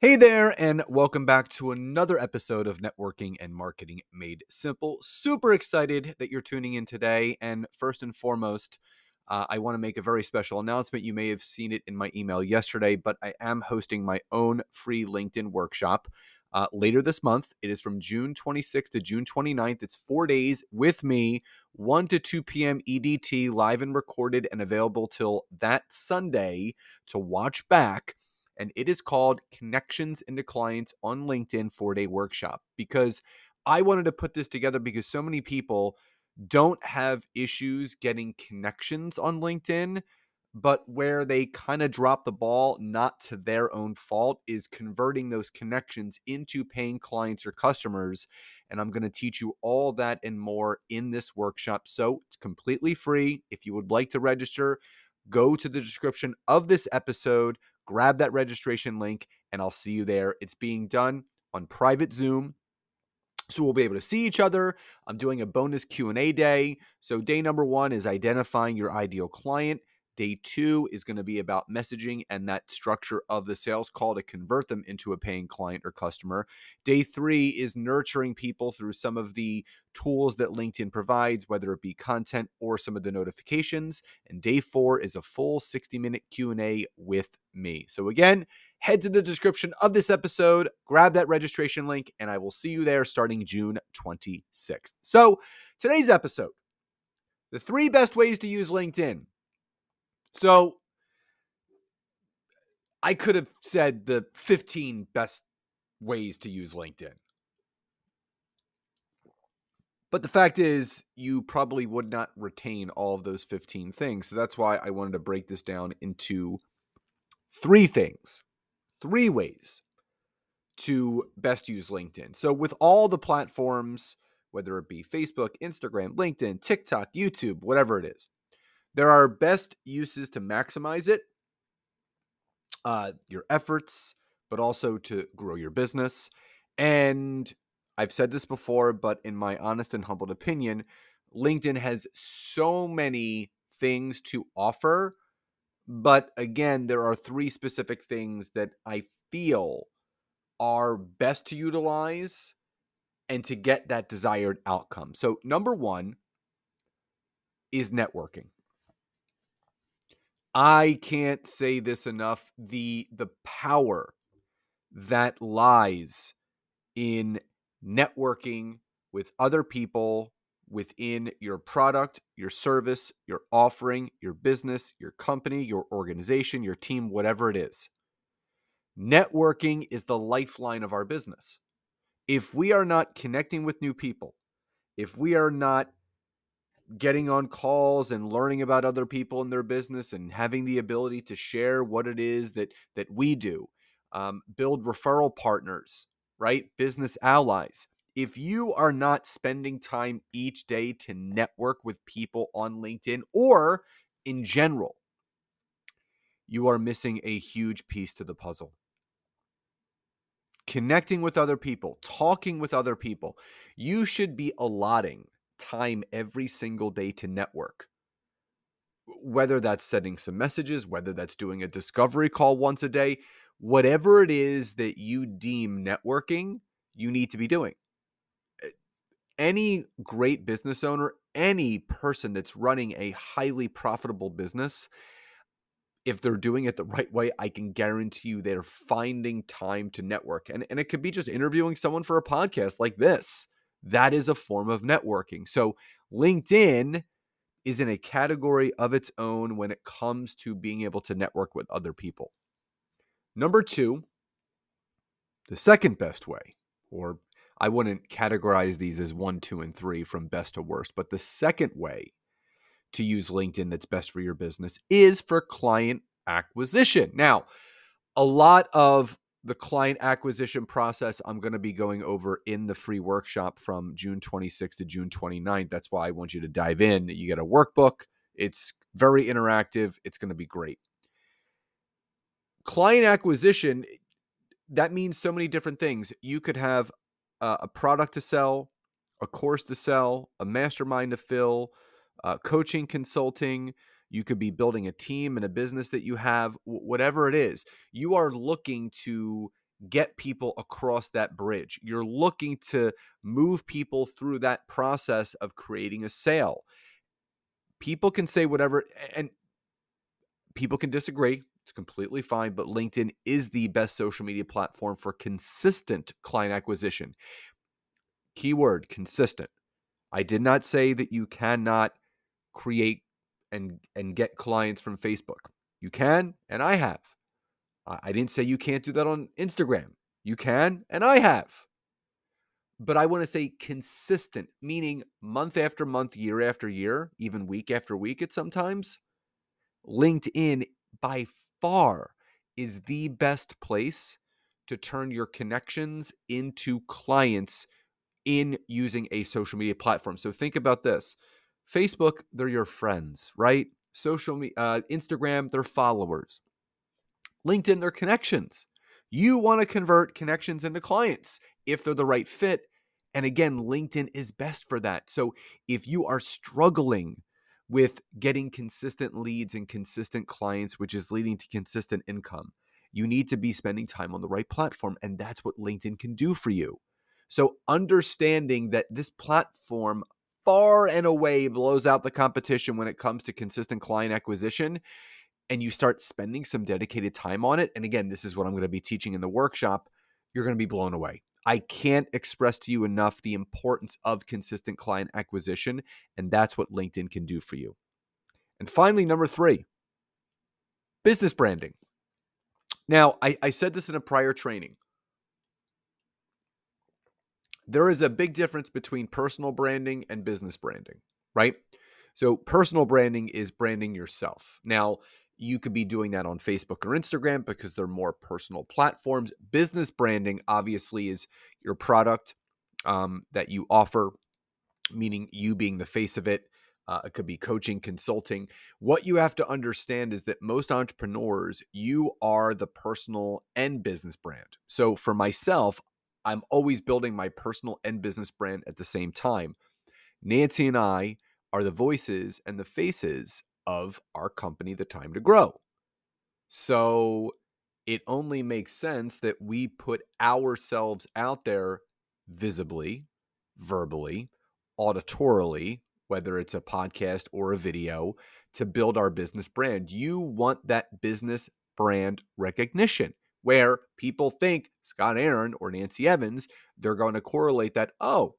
Hey there, and welcome back to another episode of Networking and Marketing Made Simple. Super excited that you're tuning in today. And first and foremost, uh, I want to make a very special announcement. You may have seen it in my email yesterday, but I am hosting my own free LinkedIn workshop uh, later this month. It is from June 26th to June 29th. It's four days with me, 1 to 2 p.m. EDT, live and recorded, and available till that Sunday to watch back and it is called Connections into Clients on LinkedIn four day workshop. Because I wanted to put this together because so many people don't have issues getting connections on LinkedIn, but where they kind of drop the ball, not to their own fault, is converting those connections into paying clients or customers. And I'm going to teach you all that and more in this workshop. So it's completely free. If you would like to register, go to the description of this episode grab that registration link and I'll see you there. It's being done on private Zoom. So we'll be able to see each other. I'm doing a bonus Q&A day. So day number 1 is identifying your ideal client. Day two is going to be about messaging and that structure of the sales call to convert them into a paying client or customer. Day three is nurturing people through some of the tools that LinkedIn provides, whether it be content or some of the notifications. And day four is a full 60 minute Q&A with me. So again, head to the description of this episode, grab that registration link, and I will see you there starting June 26th. So today's episode, the three best ways to use LinkedIn. So I could have said the 15 best ways to use LinkedIn. But the fact is, you probably would not retain all of those 15 things. So that's why I wanted to break this down into three things, three ways to best use LinkedIn. So, with all the platforms, whether it be Facebook, Instagram, LinkedIn, TikTok, YouTube, whatever it is, there are best uses to maximize it, uh, your efforts, but also to grow your business. And I've said this before, but in my honest and humbled opinion, LinkedIn has so many things to offer. But again, there are three specific things that I feel are best to utilize and to get that desired outcome. So, number one is networking. I can't say this enough the the power that lies in networking with other people within your product, your service, your offering, your business, your company, your organization, your team, whatever it is. Networking is the lifeline of our business. If we are not connecting with new people, if we are not getting on calls and learning about other people in their business and having the ability to share what it is that that we do um, build referral partners right? Business allies. If you are not spending time each day to network with people on linkedin or in general you are missing a huge piece to the puzzle. Connecting with other people talking with other people you should be allotting time every single day to network. Whether that's sending some messages, whether that's doing a discovery call once a day, whatever it is that you deem networking, you need to be doing. Eh, any great business owner, any person that's running a highly profitable business, if they're doing it the right way, I can guarantee you they're finding time to network. And, and it could be just interviewing someone for a podcast like this that is a form of networking. So LinkedIn is in a category of its own when it comes to being able to network with other people. Number two, the second best way, or I wouldn't categorize these as one, two, and three from best to worst, but the second way to use LinkedIn that's best for your business is for client acquisition. Now, a lot of the client acquisition process I'm going to be going over in the free workshop from June 26th to June 29th. That's why I want you to dive in. You get a workbook, it's very interactive, it's going to be great. Client acquisition, that means so many different things. You could have a product to sell, a course to sell, a mastermind to fill, uh, coaching, consulting. You could be building a team and a business that you have, whatever it is. You are looking to get people across that bridge. You're looking to move people through that process of creating a sale. People can say whatever, and people can disagree. It's completely fine, but LinkedIn is the best social media platform for consistent client acquisition. Keyword consistent. I did not say that you cannot create and and get clients from Facebook. You can, and I have. I didn't say you can't do that on Instagram. You can, and I have. But I want to say consistent, meaning month after month, year after year, even week after week at sometimes. LinkedIn by far is the best place to turn your connections into clients in using a social media platform. So think about this. Facebook, they're your friends, right? Social media, uh, Instagram, they're followers. LinkedIn, they're connections. You want to convert connections into clients if they're the right fit. And again, LinkedIn is best for that. So if you are struggling with getting consistent leads and consistent clients, which is leading to consistent income, you need to be spending time on the right platform. And that's what LinkedIn can do for you. So understanding that this platform far and away blows out the competition when it comes to consistent client acquisition and you start spending some dedicated time on it and again this is what i'm going to be teaching in the workshop you're going to be blown away. I can't express to you enough the importance of consistent client acquisition and that's what linkedin can do for you. And finally number three business branding. Now i, I said this in a prior training there is a big difference between personal branding and business branding, right? So, personal branding is branding yourself. Now, you could be doing that on Facebook or Instagram because they're more personal platforms. Business branding, obviously, is your product um, that you offer, meaning you being the face of it. Uh, it could be coaching, consulting. What you have to understand is that most entrepreneurs, you are the personal and business brand. So for myself, I'm always building my personal and business brand at the same time. Nancy and I are the voices and the faces of our company, The Time to Grow. So it only makes sense that we put ourselves out there visibly, verbally, auditorily, whether it's a podcast or a video, to build our business brand. You want that business brand recognition where people think Scott Aaron or Nancy Evans, they're going to correlate that, oh,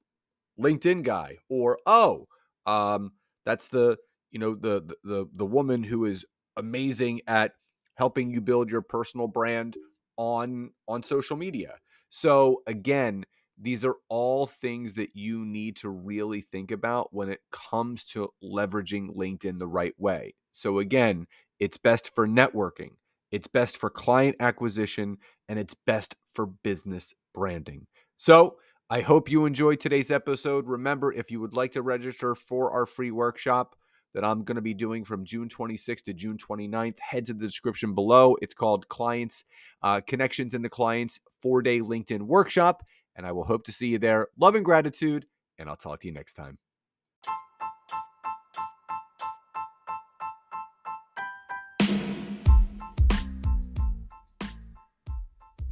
LinkedIn guy, or oh, um, that's the you know the the the woman who is amazing at helping you build your personal brand on on social media. So again, these are all things that you need to really think about when it comes to leveraging LinkedIn the right way. So again, it's best for networking. It's best for client acquisition and it's best for business branding. So, I hope you enjoyed today's episode. Remember, if you would like to register for our free workshop that I'm going to be doing from June 26th to June 29th, head to the description below. It's called Clients uh, Connections in the Clients four day LinkedIn workshop. And I will hope to see you there. Love and gratitude. And I'll talk to you next time.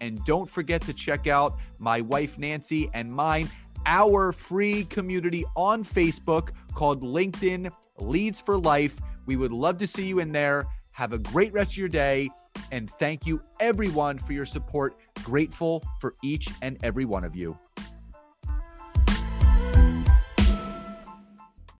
And don't forget to check out my wife, Nancy, and mine our free community on Facebook called LinkedIn Leads for Life. We would love to see you in there. Have a great rest of your day. And thank you, everyone, for your support. Grateful for each and every one of you.